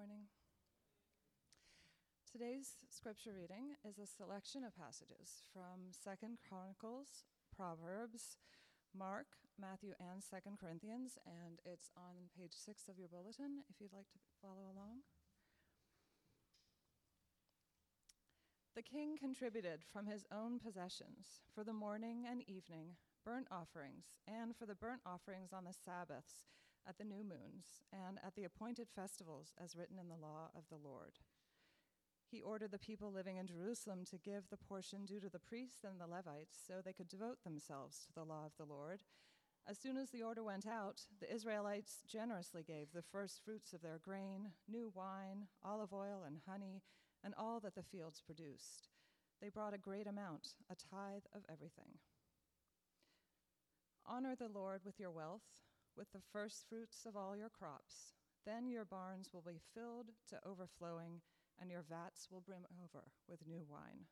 morning. Today's scripture reading is a selection of passages from Second Chronicles, Proverbs, Mark, Matthew, and Second Corinthians, and it's on page six of your bulletin if you'd like to follow along. The king contributed from his own possessions for the morning and evening burnt offerings, and for the burnt offerings on the Sabbaths, at the new moons, and at the appointed festivals, as written in the law of the Lord. He ordered the people living in Jerusalem to give the portion due to the priests and the Levites so they could devote themselves to the law of the Lord. As soon as the order went out, the Israelites generously gave the first fruits of their grain, new wine, olive oil, and honey, and all that the fields produced. They brought a great amount, a tithe of everything. Honor the Lord with your wealth, with the first fruits of all your crops. Then your barns will be filled to overflowing, and your vats will brim over with new wine.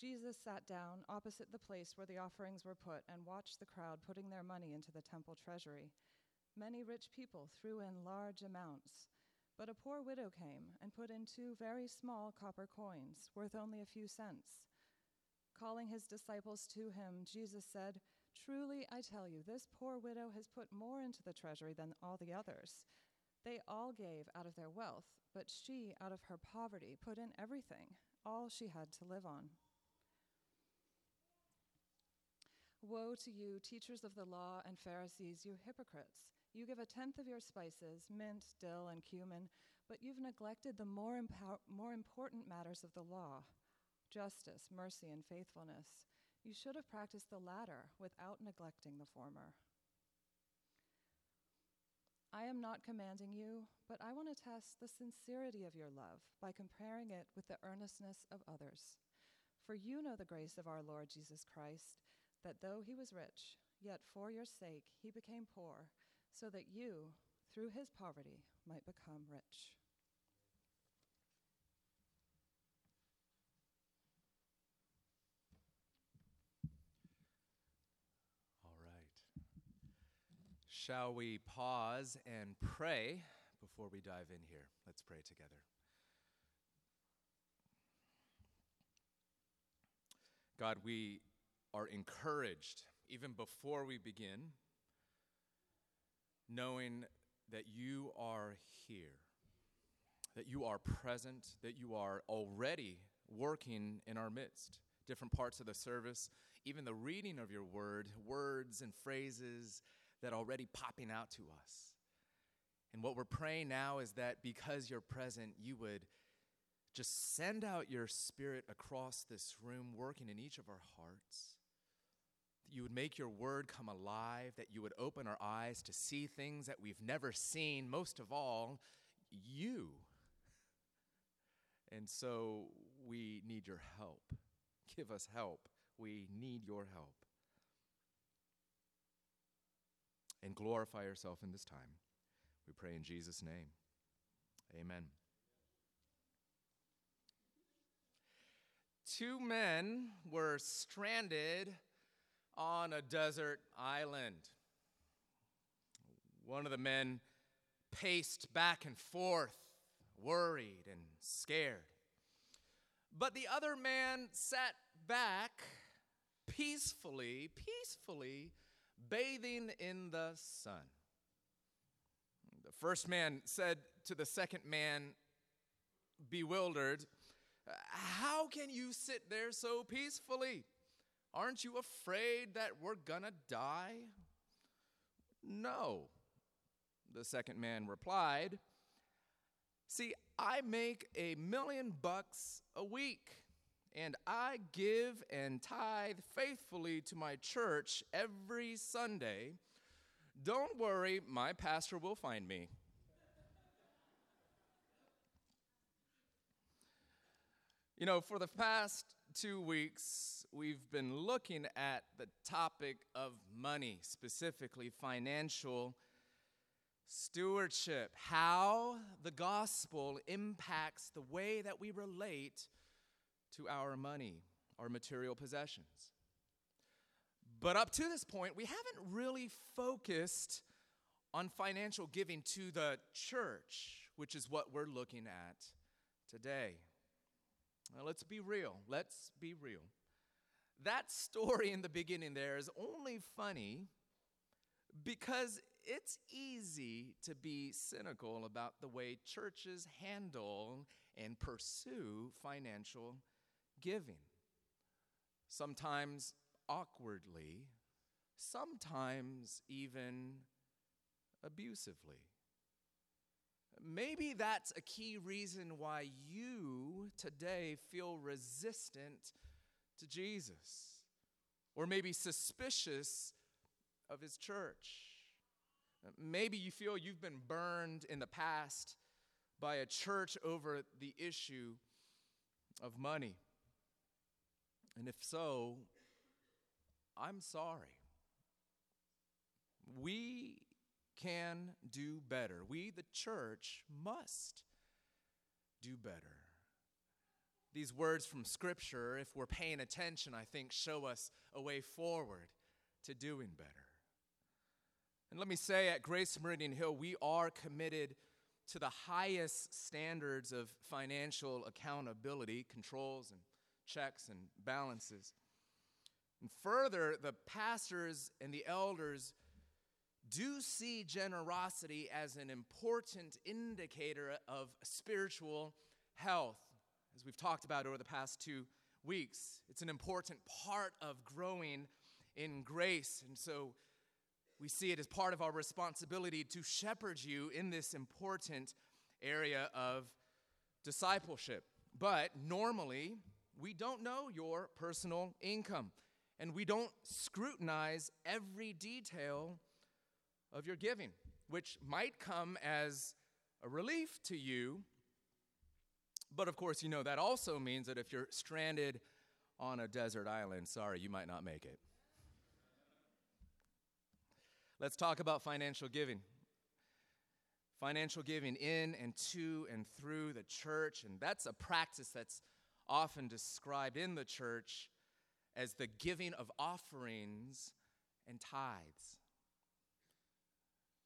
Jesus sat down opposite the place where the offerings were put and watched the crowd putting their money into the temple treasury. Many rich people threw in large amounts, but a poor widow came and put in two very small copper coins, worth only a few cents. Calling his disciples to him, Jesus said, Truly, I tell you, this poor widow has put more into the treasury than all the others. They all gave out of their wealth, but she, out of her poverty, put in everything, all she had to live on. Woe to you, teachers of the law and Pharisees, you hypocrites! You give a tenth of your spices, mint, dill, and cumin, but you've neglected the more, impo- more important matters of the law justice, mercy, and faithfulness. You should have practiced the latter without neglecting the former. I am not commanding you, but I want to test the sincerity of your love by comparing it with the earnestness of others. For you know the grace of our Lord Jesus Christ, that though he was rich, yet for your sake he became poor, so that you, through his poverty, might become rich. Shall we pause and pray before we dive in here? Let's pray together. God, we are encouraged even before we begin, knowing that you are here, that you are present, that you are already working in our midst. Different parts of the service, even the reading of your word, words and phrases that already popping out to us. And what we're praying now is that because you're present, you would just send out your spirit across this room, working in each of our hearts. You would make your word come alive, that you would open our eyes to see things that we've never seen, most of all, you. And so we need your help. Give us help. We need your help. And glorify yourself in this time. We pray in Jesus' name. Amen. Two men were stranded on a desert island. One of the men paced back and forth, worried and scared. But the other man sat back peacefully, peacefully bathing in the sun. The first man said to the second man, bewildered, How can you sit there so peacefully? Aren't you afraid that we're gonna die? No, the second man replied. See, I make a million bucks a week and I give and tithe faithfully to my church every Sunday. Don't worry, my pastor will find me. You know, for the past two weeks, we've been looking at the topic of money, specifically financial stewardship, how the gospel impacts the way that we relate to our money, our material possessions. But up to this point, we haven't really focused on financial giving to the church, which is what we're looking at today. Now, let's be real. Let's be real. That story in the beginning there is only funny because it's easy to be cynical about the way churches handle and pursue financial giving. Sometimes awkwardly, sometimes even abusively. Maybe that's a key reason why you today feel resistant to Jesus, or maybe suspicious of his church. Maybe you feel you've been burned in the past by a church over the issue of money. And if so, I'm sorry. We can do better. We, the church, must do better. These words from Scripture, if we're paying attention, I think show us a way forward to doing better. And let me say at Grace Meridian Hill, we are committed to the highest standards of financial accountability, controls and checks and balances. And further, the pastors and the elders do see generosity as an important indicator of spiritual health, as we've talked about over the past two weeks. It's an important part of growing in grace. And so we see it as part of our responsibility to shepherd you in this important area of discipleship. But normally, we don't know your personal income, and we don't scrutinize every detail of your giving, which might come as a relief to you. But of course, you know, that also means that if you're stranded on a desert island, sorry, you might not make it. Let's talk about financial giving. Financial giving in and to and through the church, and that's a practice that's often described in the church as the giving of offerings and tithes.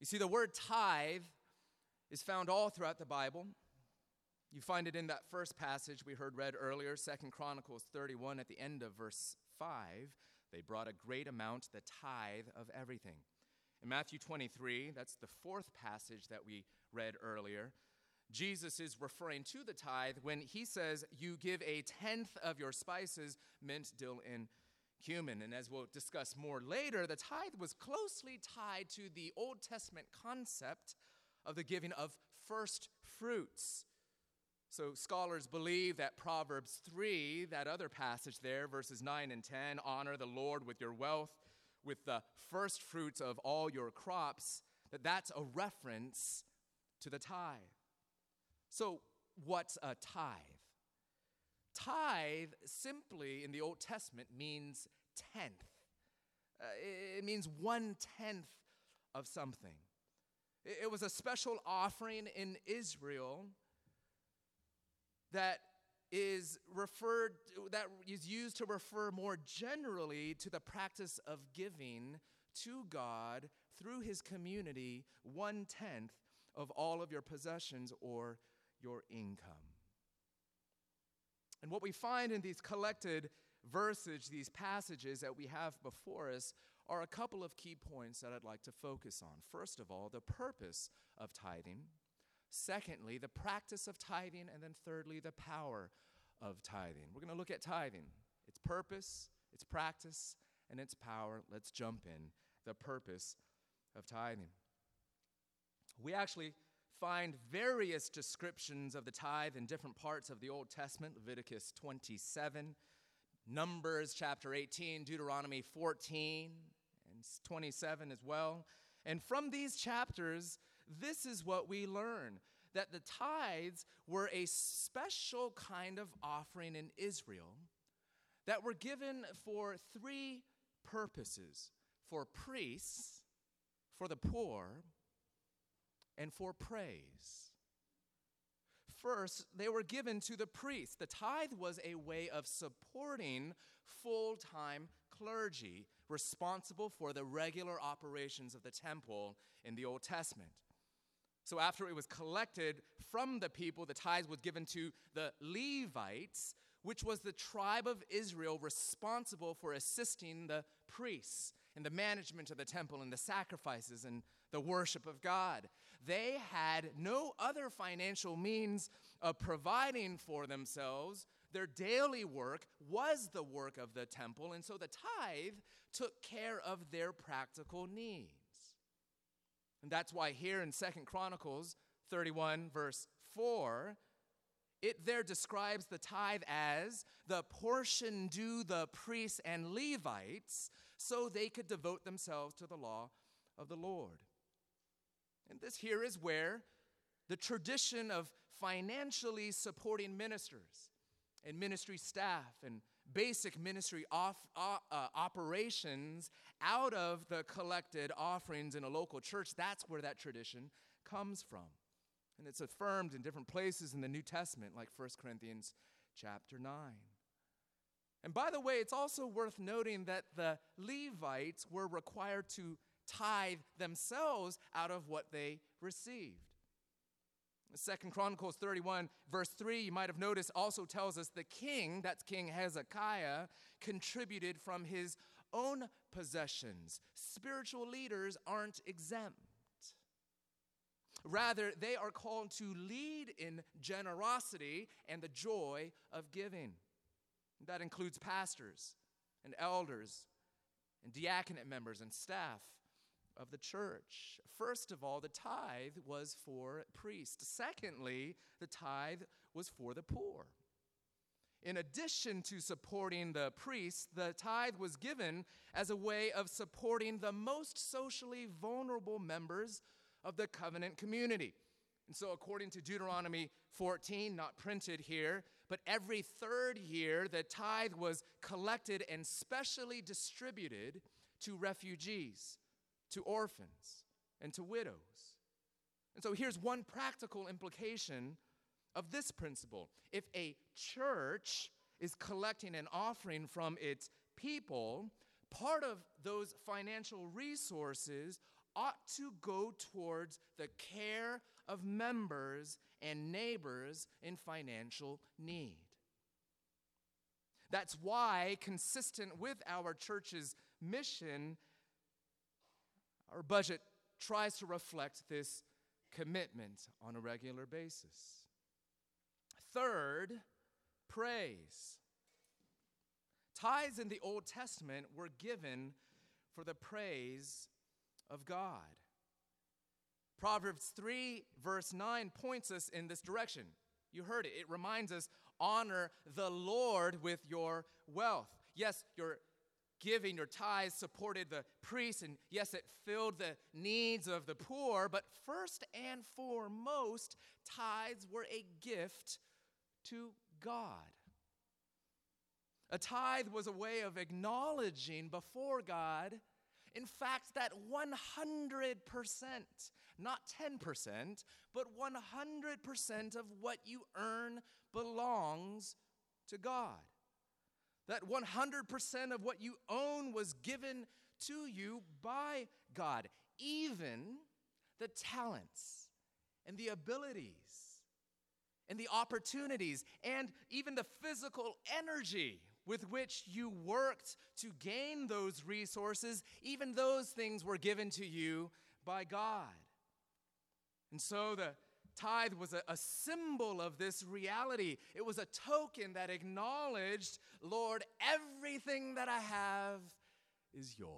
You see, the word tithe is found all throughout the Bible. You find it in that first passage we heard read earlier, Second Chronicles 31, at the end of verse 5. They brought a great amount, the tithe of everything. In Matthew 23, that's the fourth passage that we read earlier, Jesus is referring to the tithe when he says, You give a tenth of your spices, mint, dill, and cumin. And as we'll discuss more later, the tithe was closely tied to the Old Testament concept of the giving of first fruits. So scholars believe that Proverbs 3, that other passage there, verses 9 and 10, honor the Lord with your wealth, with the first fruits of all your crops, that that's a reference to the tithe. So, what's a tithe? Tithe simply in the Old Testament means tenth. Uh, it means one tenth of something. It was a special offering in Israel that is referred that is used to refer more generally to the practice of giving to God through his community one tenth of all of your possessions or your income. And what we find in these collected verses, these passages that we have before us, are a couple of key points that I'd like to focus on. First of all, the purpose of tithing. Secondly, the practice of tithing. And then thirdly, the power of tithing. We're going to look at tithing its purpose, its practice, and its power. Let's jump in. The purpose of tithing. We actually find various descriptions of the tithe in different parts of the Old Testament Leviticus 27, Numbers chapter 18, Deuteronomy 14, and 27 as well. And from these chapters, this is what we learn that the tithes were a special kind of offering in Israel that were given for three purposes for priests, for the poor, and for praise. First, they were given to the priest. The tithe was a way of supporting full time clergy, responsible for the regular operations of the temple in the Old Testament. So after it was collected from the people, the tithe was given to the Levites, which was the tribe of Israel responsible for assisting the priests in the management of the temple and the sacrifices and the worship of God. They had no other financial means of providing for themselves. Their daily work was the work of the temple, and so the tithe took care of their practical needs. And that's why here in Second Chronicles 31, verse 4, it there describes the tithe as the portion due the priests and Levites so they could devote themselves to the law of the Lord. And this here is where the tradition of financially supporting ministers and ministry staff and basic ministry off, uh, operations out of the collected offerings in a local church, that's where that tradition comes from. And it's affirmed in different places in the New Testament, like 1 Corinthians chapter 9. And by the way, it's also worth noting that the Levites were required to tithe themselves out of what they received. Second Chronicles 31, verse 3, you might have noticed, also tells us the king, that's King Hezekiah, contributed from his own possessions. Spiritual leaders aren't exempt. Rather, they are called to lead in generosity and the joy of giving. That includes pastors and elders and diaconate members and staff of the church. First of all, the tithe was for priests. Secondly, the tithe was for the poor. In addition to supporting the priests, the tithe was given as a way of supporting the most socially vulnerable members of the covenant community. And so, according to Deuteronomy 14, not printed here, but every third year, the tithe was collected and specially distributed to refugees to orphans and to widows. And so here's one practical implication of this principle. If a church is collecting an offering from its people, part of those financial resources ought to go towards the care of members and neighbors in financial need. That's why, consistent with our church's mission, our budget tries to reflect this commitment on a regular basis. Third, praise. Tithes in the Old Testament were given for the praise of God. Proverbs 3, verse 9, points us in this direction. You heard it. It reminds us honor the Lord with your wealth. Yes, your giving or tithes supported the priests, and yes, it filled the needs of the poor, but first and foremost, tithes were a gift to God. A tithe was a way of acknowledging before God, in fact, that 100%, not 10%, but 100% of what you earn belongs to God that 100% of what you own was given to you by God, even the talents and the abilities and the opportunities and even the physical energy with which you worked to gain those resources, even those things were given to you by God. And so the tithe was a, a, symbol of this reality. It was a token that acknowledged, Lord, everything that I have is yours.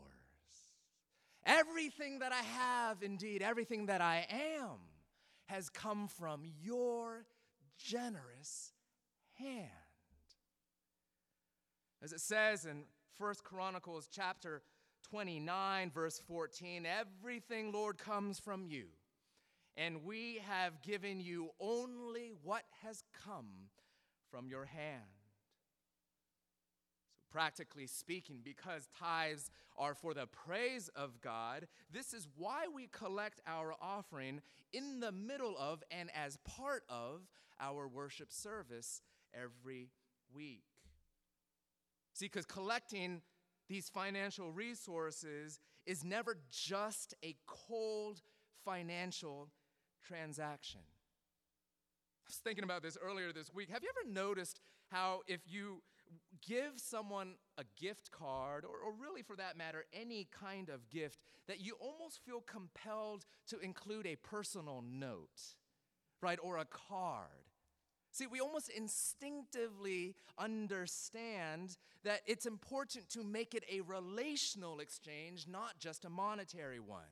Everything that I have, indeed, everything that I am, has come from your generous hand. As it says in First Chronicles chapter 29, verse 14, everything, Lord, comes from you and we have given you only what has come from your hand. So, practically speaking, because tithes are for the praise of God, this is why we collect our offering in the middle of and as part of our worship service every week. See, because collecting these financial resources is never just a cold financial transaction. I was thinking about this earlier this week. Have you ever noticed how if you give someone a gift card, or, or, really for that matter, any kind of gift, that you almost feel compelled to include a personal note, right, or a card? See, we almost instinctively understand that it's important to make it a relational exchange, not just a monetary one.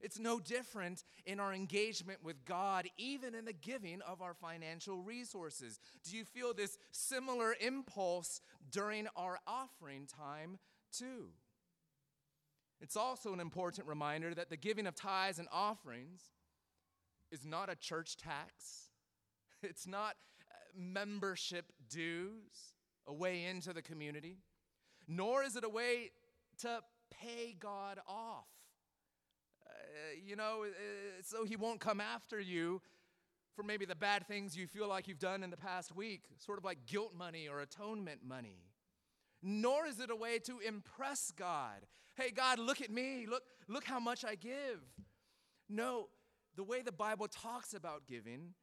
It's no different in our engagement with God, even in the giving of our financial resources. Do you feel this similar impulse during our offering time, too? It's also an important reminder that the giving of tithes and offerings is not a church tax It's not uh, membership dues, a way into the community, nor is it a way to pay God off. Uh, you know, uh, so he won't come after you for maybe the bad things you feel like you've done in the past week, sort of like guilt money or atonement money. Nor is it a way to impress God. Hey, God, look at me. Look, look how much I give. No, the way the Bible talks about giving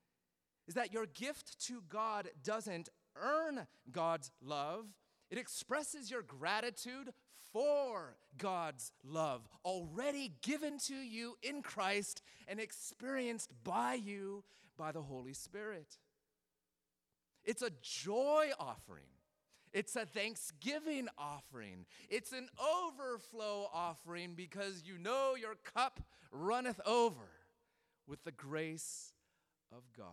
is that your gift to God doesn't earn God's love, it expresses your gratitude for God's love, already given to you in Christ and experienced by you by the Holy Spirit. It's a joy offering. It's a thanksgiving offering. It's an overflow offering because you know your cup runneth over with the grace of God.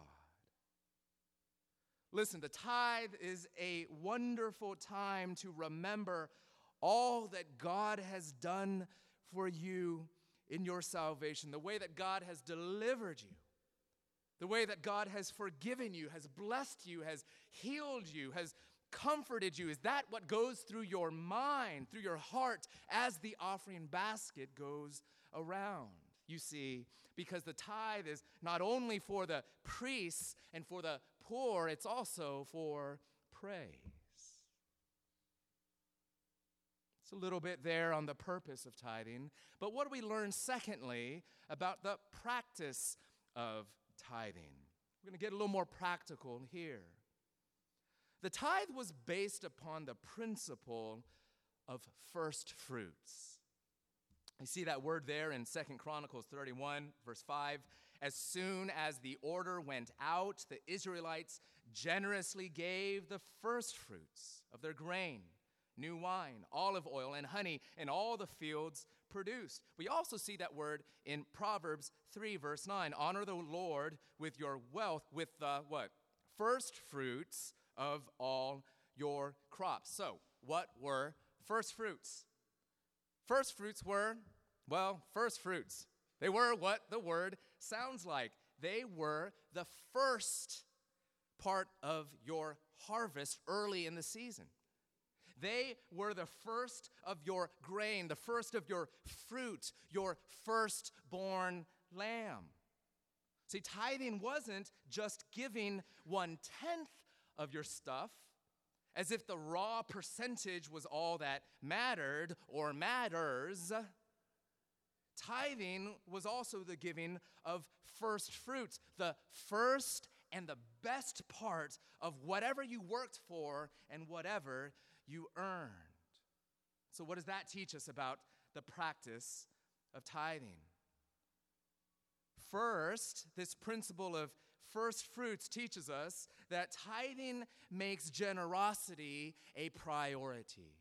Listen, the tithe is a wonderful time to remember all that God has done for you in your salvation, the way that God has delivered you, the way that God has forgiven you, has blessed you, has healed you, has comforted you. Is that what goes through your mind, through your heart, as the offering basket goes around? You see, because the tithe is not only for the priests and for the poor, it's also for praise. It's a little bit there on the purpose of tithing. But what do we learn, secondly, about the practice of tithing? We're going to get a little more practical here. The tithe was based upon the principle of first fruits. I see that word there in Second Chronicles 31, verse 5. As soon as the order went out, the Israelites generously gave the first fruits of their grain, new wine, olive oil, and honey, and all the fields produced. We also see that word in Proverbs 3, verse 9. Honor the Lord with your wealth, with the what? First fruits of all your crops. So, what were first fruits? First fruits were, well, first fruits. They were what the word sounds like. They were the first part of your harvest early in the season. They were the first of your grain, the first of your fruit, your firstborn lamb. See, tithing wasn't just giving one tenth of your stuff, as if the raw percentage was all that mattered or matters. Tithing was also the giving of first fruits, the first and the best part of whatever you worked for and whatever you earned. So, what does that teach us about the practice of tithing? First, this principle of first fruits teaches us that tithing makes generosity a priority.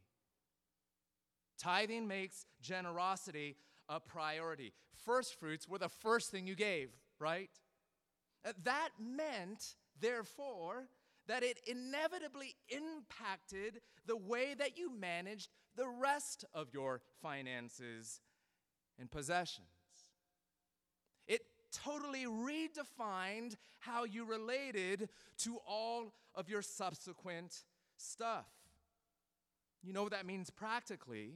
Tithing makes generosity a priority. First fruits were the first thing you gave, right? That meant, therefore, that it inevitably impacted the way that you managed the rest of your finances and possessions. It totally redefined how you related to all of your subsequent stuff. You know what that means practically?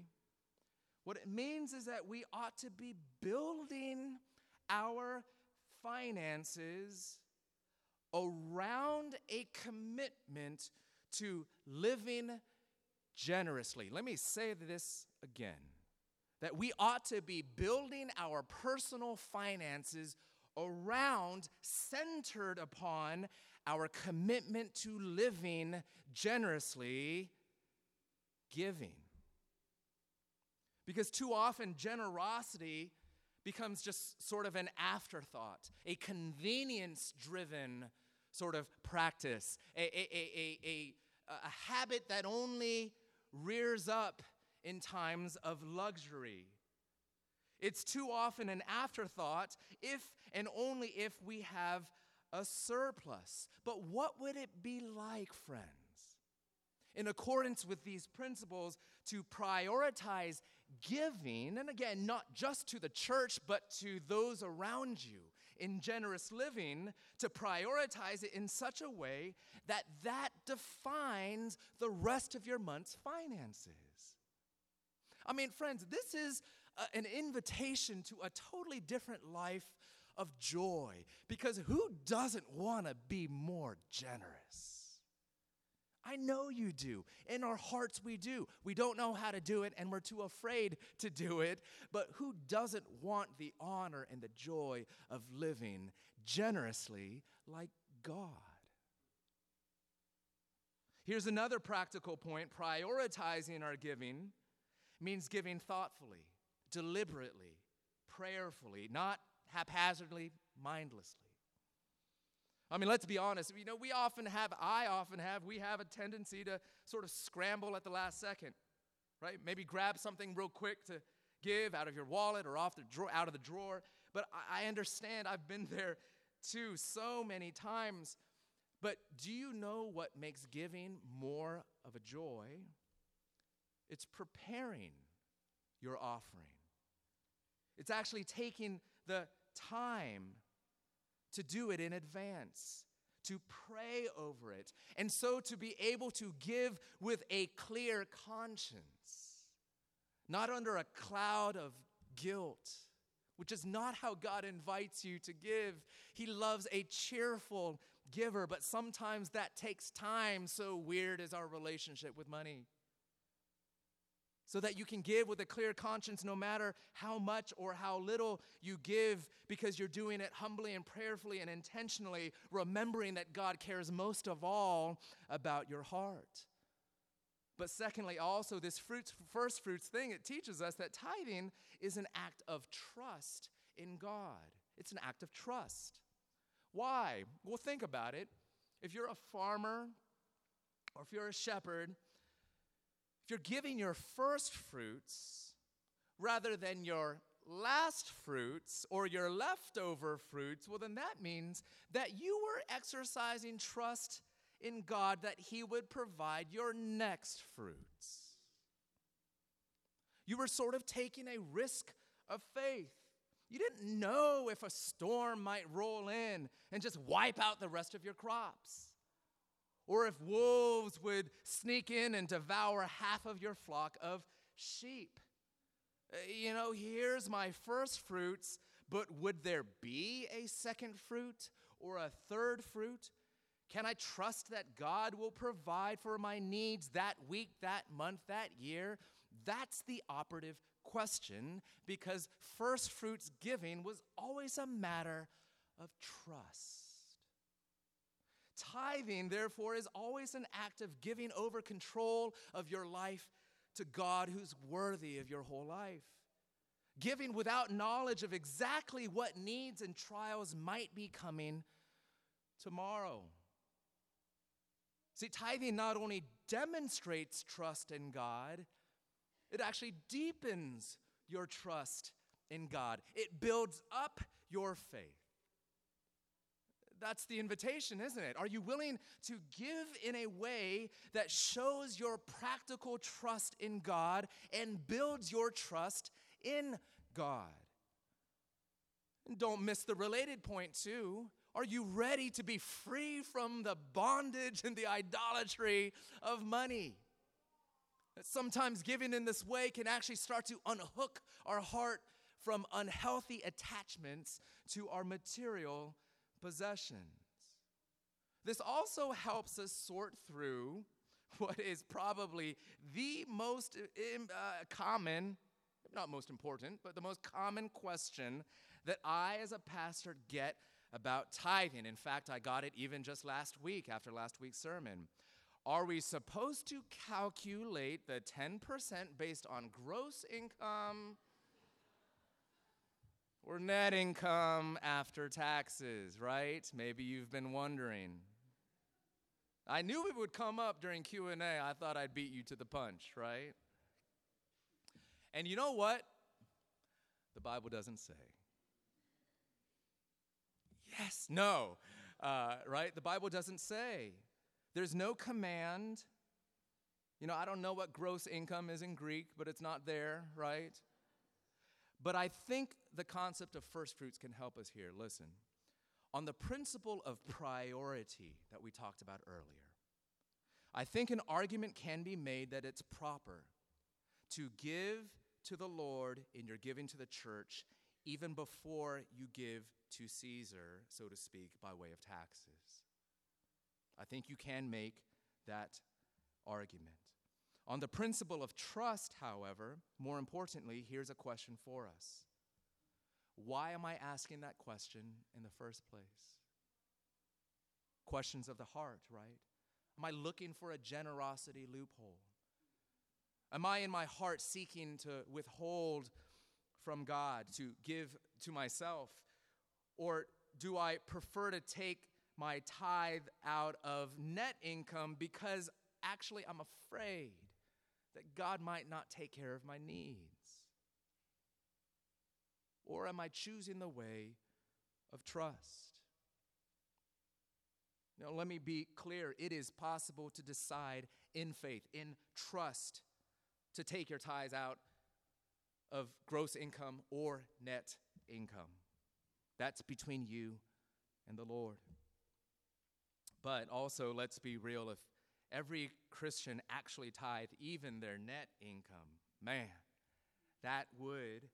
What it means is that we ought to be building our finances around a commitment to living generously. Let me say this again that we ought to be building our personal finances around, centered upon our commitment to living generously, giving. Because too often, generosity becomes just sort of an afterthought, a convenience driven sort of practice, a, a, a, a, habit that only rears up in times of luxury. It's too often an afterthought if and only if we have a surplus. But what would it be like, friends, in accordance with these principles, to prioritize giving, and again, not just to the church, but to those around you in generous living, to prioritize it in such a way that that defines the rest of your month's finances? I mean, friends, this is a, an invitation to a totally different life of joy because who doesn't want to be more generous? I know you do. In our hearts, we do. We don't know how to do it and we're too afraid to do it. But who doesn't want the honor and the joy of living generously like God? Here's another practical point prioritizing our giving means giving thoughtfully, deliberately, prayerfully, not haphazardly, mindlessly. I mean, let's be honest. You know, we often have, I often have, we have a tendency to sort of scramble at the last second, right? Maybe grab something real quick to give out of your wallet or off the drawer, out of the drawer. But I, I understand, I've been there too so many times. But do you know what makes giving more of a joy? It's preparing your offering. It's actually taking the time to do it in advance, to pray over it, and so to be able to give with a clear conscience, not under a cloud of guilt, which is not how God invites you to give. He loves a cheerful giver, but sometimes that takes time. So weird is our relationship with money so that you can give with a clear conscience no matter how much or how little you give because you're doing it humbly and prayerfully and intentionally, remembering that God cares most of all about your heart. But secondly, also, this fruits, first fruits thing, it teaches us that tithing is an act of trust in God. It's an act of trust. Why? Well, think about it. If you're a farmer or if you're a shepherd, if you're giving your first fruits rather than your last fruits or your leftover fruits, well, then that means that you were exercising trust in God that He would provide your next fruits. You were sort of taking a risk of faith. You didn't know if a storm might roll in and just wipe out the rest of your crops or if wolves would sneak in and devour half of your flock of sheep. Uh, you know, here's my first fruits, but would there be a second fruit or a third fruit? Can I trust that God will provide for my needs that week, that month, that year? That's the operative question because first fruits giving was always a matter of trust. Tithing, therefore, is always an act of giving over control of your life to God who's worthy of your whole life. Giving without knowledge of exactly what needs and trials might be coming tomorrow. See, tithing not only demonstrates trust in God, it actually deepens your trust in God. It builds up your faith that's the invitation, isn't it? Are you willing to give in a way that shows your practical trust in God and builds your trust in God? And don't miss the related point, too. Are you ready to be free from the bondage and the idolatry of money? That Sometimes giving in this way can actually start to unhook our heart from unhealthy attachments to our material possessions. This also helps us sort through what is probably the most uh, common, not most important, but the most common question that I, as a pastor, get about tithing. In fact, I got it even just last week after last week's sermon. Are we supposed to calculate the 10% based on gross income or net income after taxes, right? Maybe you've been wondering. I knew it would come up during Q&A. I thought I'd beat you to the punch, right? And you know what? The Bible doesn't say. Yes, no, uh, right? The Bible doesn't say. There's no command. You know, I don't know what gross income is in Greek, but it's not there, right? But I think the concept of first fruits can help us here. Listen on the principle of priority that we talked about earlier, I think an argument can be made that it's proper to give to the Lord in your giving to the church even before you give to Caesar, so to speak, by way of taxes. I think you can make that argument. On the principle of trust, however, more importantly, here's a question for us why am I asking that question in the first place? Questions of the heart, right? Am I looking for a generosity loophole? Am I in my heart seeking to withhold from God, to give to myself? Or do I prefer to take my tithe out of net income because actually I'm afraid that God might not take care of my needs? Or am I choosing the way of trust? Now, let me be clear it is possible to decide in faith, in trust, to take your tithes out of gross income or net income. That's between you and the Lord. But also, let's be real if every Christian actually tithe even their net income, man, that would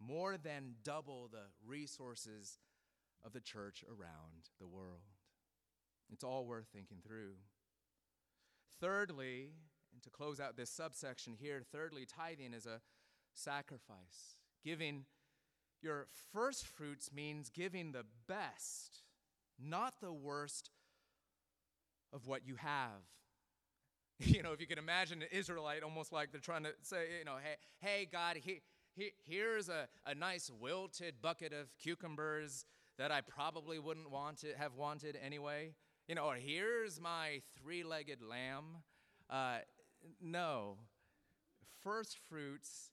more than double the resources of the church around the world. It's all worth thinking through. Thirdly, and to close out this subsection here, thirdly, tithing is a sacrifice. Giving your first fruits means giving the best, not the worst of what you have. You know, if you can imagine an Israelite almost like they're trying to say, you know, hey, hey, God, he, he, here's a, a nice wilted bucket of cucumbers that I probably wouldn't want to have wanted anyway. You know, or here's my three legged lamb. Uh, no. First fruits,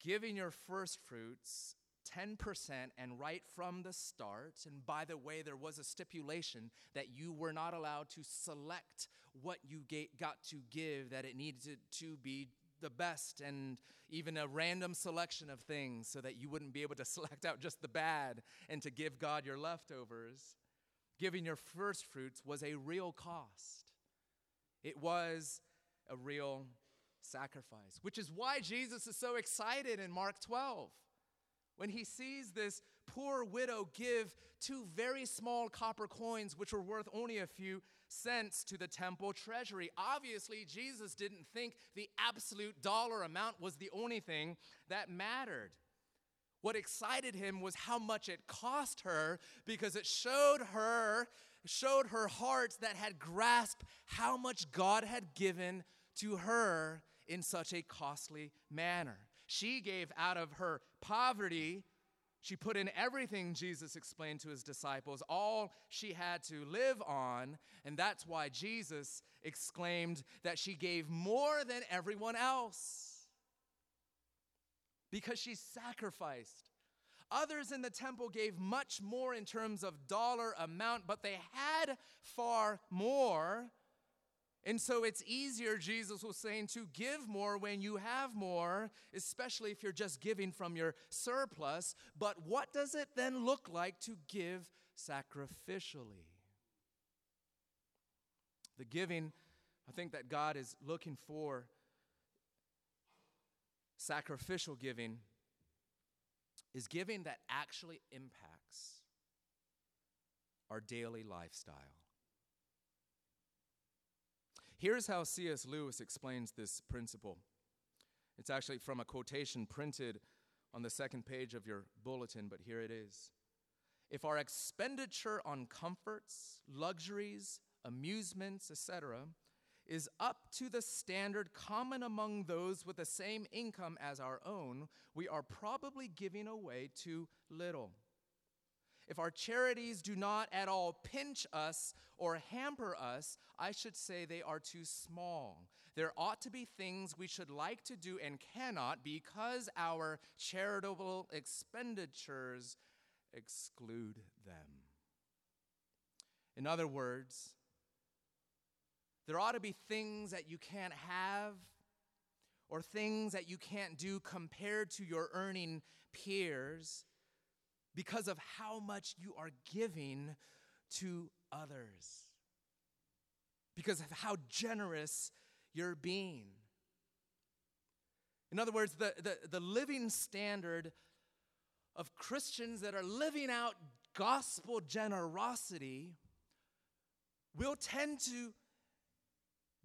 giving your first fruits 10% and right from the start. And by the way, there was a stipulation that you were not allowed to select what you got to give, that it needed to be the best and even a random selection of things so that you wouldn't be able to select out just the bad and to give God your leftovers. Giving your first fruits was a real cost, it was a real sacrifice, which is why Jesus is so excited in Mark 12 when he sees this poor widow give two very small copper coins, which were worth only a few cents, to the temple treasury. Obviously, Jesus didn't think the absolute dollar amount was the only thing that mattered. What excited him was how much it cost her because it showed her showed her heart that had grasped how much God had given to her in such a costly manner. She gave out of her poverty. She put in everything Jesus explained to his disciples, all she had to live on. And that's why Jesus exclaimed that she gave more than everyone else. Because she sacrificed. Others in the temple gave much more in terms of dollar amount, but they had far more and so it's easier, Jesus was saying, to give more when you have more, especially if you're just giving from your surplus. But what does it then look like to give sacrificially? The giving, I think that God is looking for sacrificial giving, is giving that actually impacts our daily lifestyle. Here's how C.S. Lewis explains this principle. It's actually from a quotation printed on the second page of your bulletin, but here it is. If our expenditure on comforts, luxuries, amusements, etc., is up to the standard common among those with the same income as our own, we are probably giving away too little. If our charities do not at all pinch us or hamper us, I should say they are too small. There ought to be things we should like to do and cannot because our charitable expenditures exclude them. In other words, there ought to be things that you can't have or things that you can't do compared to your earning peers because of how much you are giving to others, because of how generous you're being. In other words, the, the, the living standard of Christians that are living out gospel generosity will tend to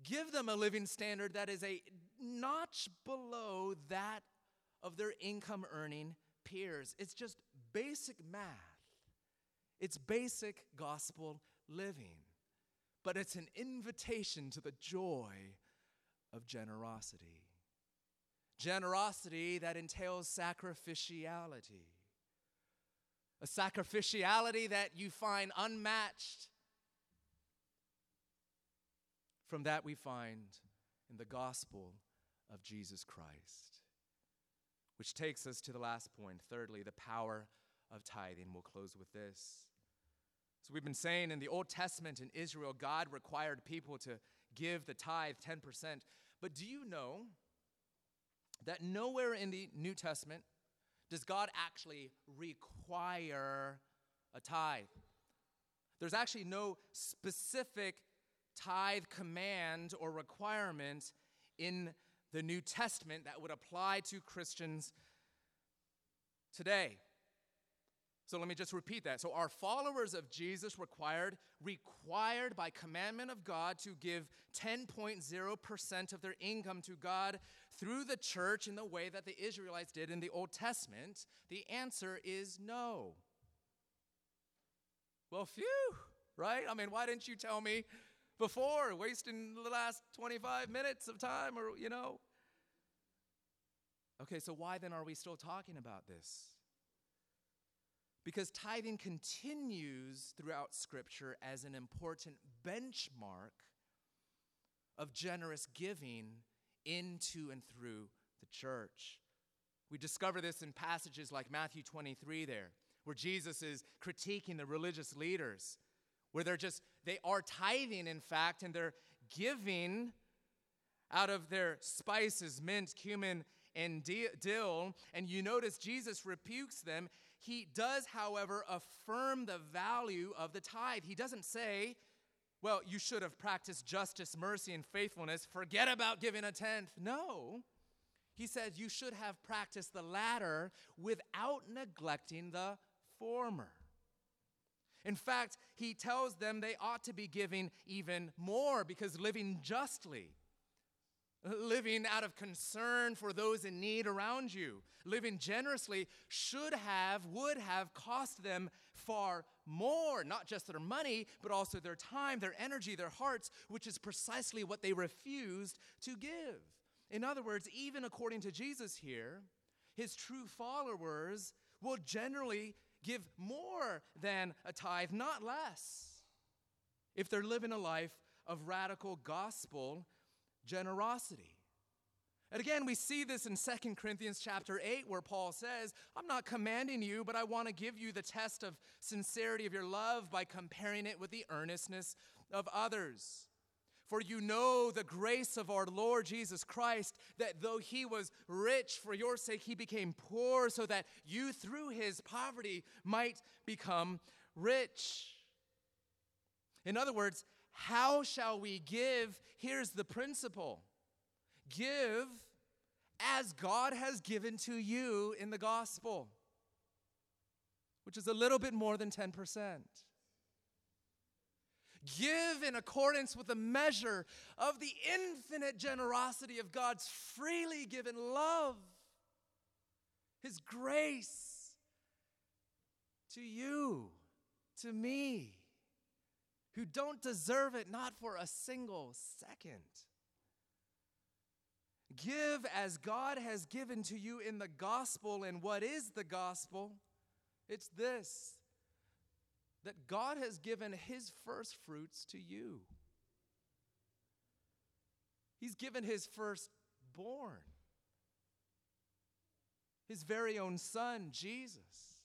give them a living standard that is a notch below that of their income earning peers. It's just basic math, it's basic gospel living, but it's an invitation to the joy of generosity. Generosity that entails sacrificiality. A sacrificiality that you find unmatched from that we find in the gospel of Jesus Christ. Which takes us to the last point. Thirdly, the power of tithing. We'll close with this. So, we've been saying in the Old Testament in Israel, God required people to give the tithe 10%. But do you know that nowhere in the New Testament does God actually require a tithe? There's actually no specific tithe command or requirement in the New Testament that would apply to Christians today. So let me just repeat that. So our followers of Jesus required required by commandment of God to give 10.0% of their income to God through the church in the way that the Israelites did in the Old Testament. The answer is no. Well, phew, right? I mean, why didn't you tell me before, wasting the last 25 minutes of time or, you know. Okay, so why then are we still talking about this? Because tithing continues throughout Scripture as an important benchmark of generous giving into and through the church. We discover this in passages like Matthew 23 there, where Jesus is critiquing the religious leaders where they're just, they are tithing, in fact, and they're giving out of their spices, mint, cumin, and dill. And you notice Jesus rebukes them. He does, however, affirm the value of the tithe. He doesn't say, well, you should have practiced justice, mercy, and faithfulness. Forget about giving a tenth. No. He says you should have practiced the latter without neglecting the former. In fact, he tells them they ought to be giving even more because living justly, living out of concern for those in need around you, living generously should have, would have cost them far more, not just their money, but also their time, their energy, their hearts, which is precisely what they refused to give. In other words, even according to Jesus here, his true followers will generally give more than a tithe, not less, if they're living a life of radical gospel generosity. And again, we see this in 2 Corinthians chapter 8, where Paul says, I'm not commanding you, but I want to give you the test of sincerity of your love by comparing it with the earnestness of others. For you know the grace of our Lord Jesus Christ, that though he was rich, for your sake he became poor, so that you through his poverty might become rich. In other words, how shall we give? Here's the principle give as God has given to you in the gospel, which is a little bit more than 10%. Give in accordance with the measure of the infinite generosity of God's freely given love, His grace to you, to me, who don't deserve it not for a single second. Give as God has given to you in the gospel. And what is the gospel? It's this that God has given his first fruits to you. He's given his firstborn, his very own son, Jesus,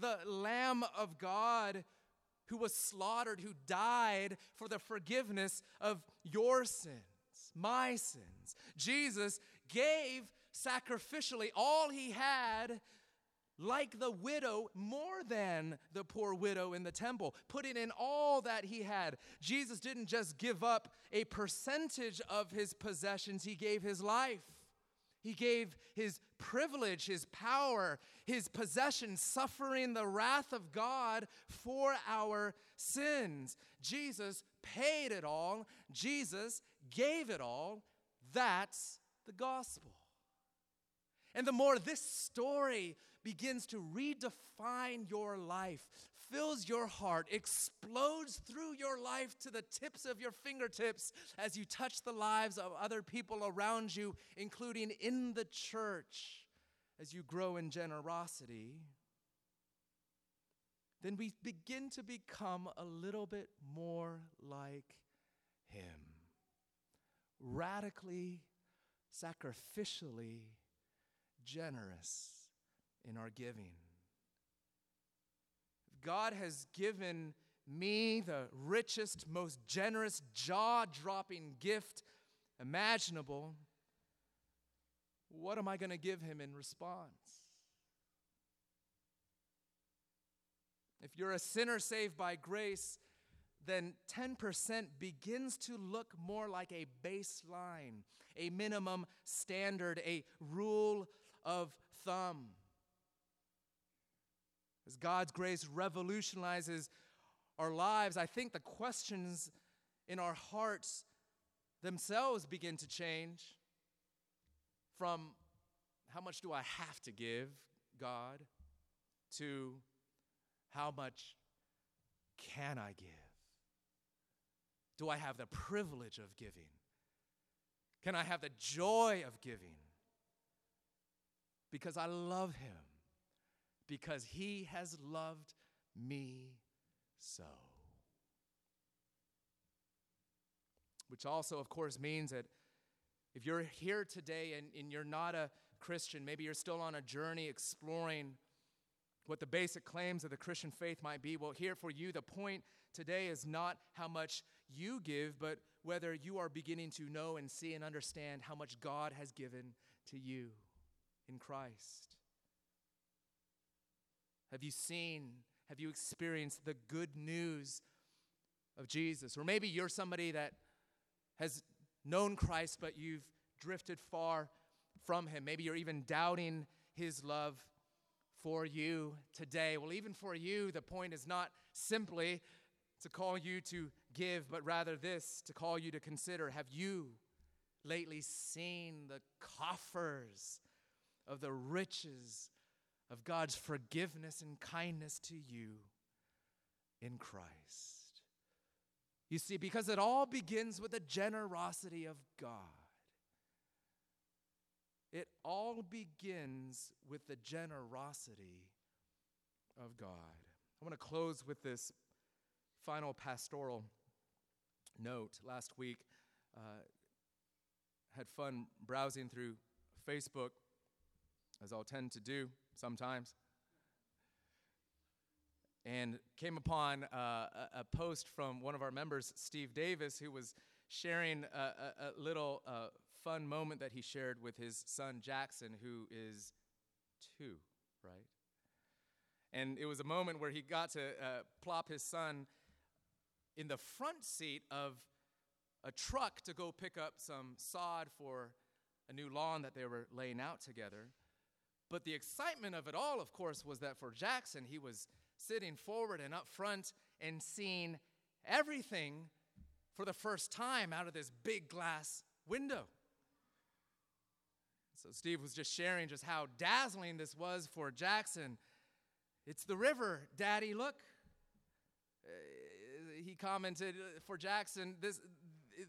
the Lamb of God who was slaughtered, who died for the forgiveness of your sins, my sins. Jesus gave sacrificially all he had like the widow, more than the poor widow in the temple, putting in all that he had. Jesus didn't just give up a percentage of his possessions, he gave his life. He gave his privilege, his power, his possession, suffering the wrath of God for our sins. Jesus paid it all, Jesus gave it all. That's the gospel. And the more this story begins to redefine your life, fills your heart, explodes through your life to the tips of your fingertips as you touch the lives of other people around you, including in the church, as you grow in generosity, then we begin to become a little bit more like Him. Radically, sacrificially generous in our giving. God has given me the richest, most generous, jaw dropping gift imaginable. What am I going to give him in response? If you're a sinner saved by grace, then 10% begins to look more like a baseline, a minimum standard, a rule of thumb. As God's grace revolutionizes our lives, I think the questions in our hearts themselves begin to change from how much do I have to give, God, to how much can I give? Do I have the privilege of giving? Can I have the joy of giving? Because I love Him because he has loved me so. Which also, of course, means that if you're here today and, and you're not a Christian, maybe you're still on a journey exploring what the basic claims of the Christian faith might be. Well, here for you, the point today is not how much you give, but whether you are beginning to know and see and understand how much God has given to you in Christ. Have you seen, have you experienced the good news of Jesus? Or maybe you're somebody that has known Christ, but you've drifted far from him. Maybe you're even doubting his love for you today. Well, even for you, the point is not simply to call you to give, but rather this to call you to consider have you lately seen the coffers of the riches of God's forgiveness and kindness to you in Christ. You see, because it all begins with the generosity of God. It all begins with the generosity of God. I want to close with this final pastoral note. Last week, uh, had fun browsing through Facebook, as I'll tend to do sometimes. And came upon uh, a, a, post from one of our members, Steve Davis, who was sharing a, a, a little uh, fun moment that he shared with his son Jackson, who is two, right? And it was a moment where he got to uh, plop his son in the front seat of a truck to go pick up some sod for a new lawn that they were laying out together. But the excitement of it all, of course, was that for Jackson, he was sitting forward and up front and seeing everything for the first time out of this big glass window. So Steve was just sharing just how dazzling this was for Jackson. It's the river, Daddy, look. Uh, he commented uh, for Jackson, this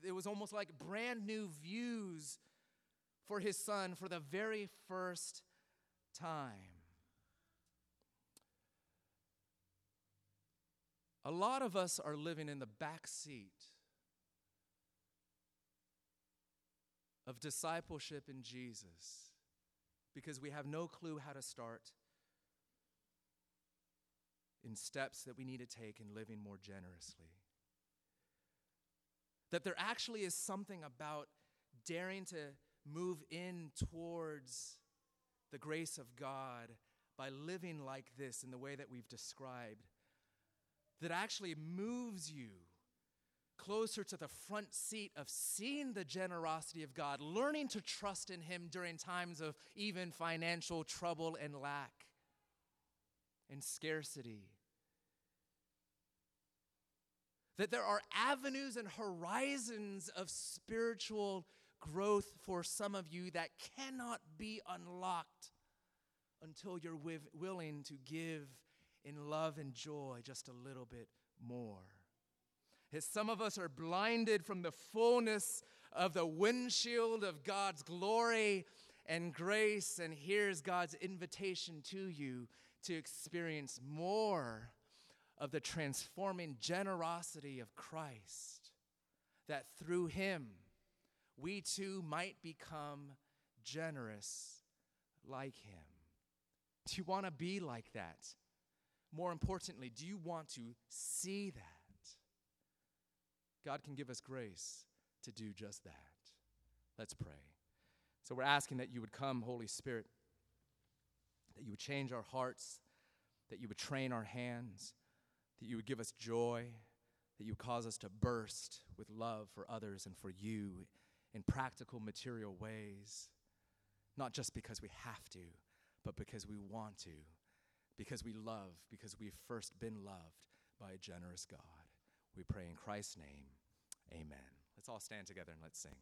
it was almost like brand new views for his son for the very first time. A lot of us are living in the back seat of discipleship in Jesus because we have no clue how to start in steps that we need to take in living more generously. That there actually is something about daring to move in towards the grace of God by living like this in the way that we've described that actually moves you closer to the front seat of seeing the generosity of God, learning to trust in Him during times of even financial trouble and lack and scarcity. That there are avenues and horizons of spiritual growth for some of you that cannot be unlocked until you're willing to give in love and joy just a little bit more. As some of us are blinded from the fullness of the windshield of God's glory and grace, and here's God's invitation to you to experience more of the transforming generosity of Christ, that through Him we too might become generous like Him. Do you want to be like that? More importantly, do you want to see that? God can give us grace to do just that. Let's pray. So we're asking that you would come, Holy Spirit, that you would change our hearts, that you would train our hands, that you would give us joy, that you would cause us to burst with love for others and for you in practical, material ways, not just because we have to, but because we want to because we love, because we've first been loved by a generous God. We pray in Christ's name. Amen. Let's all stand together and let's sing.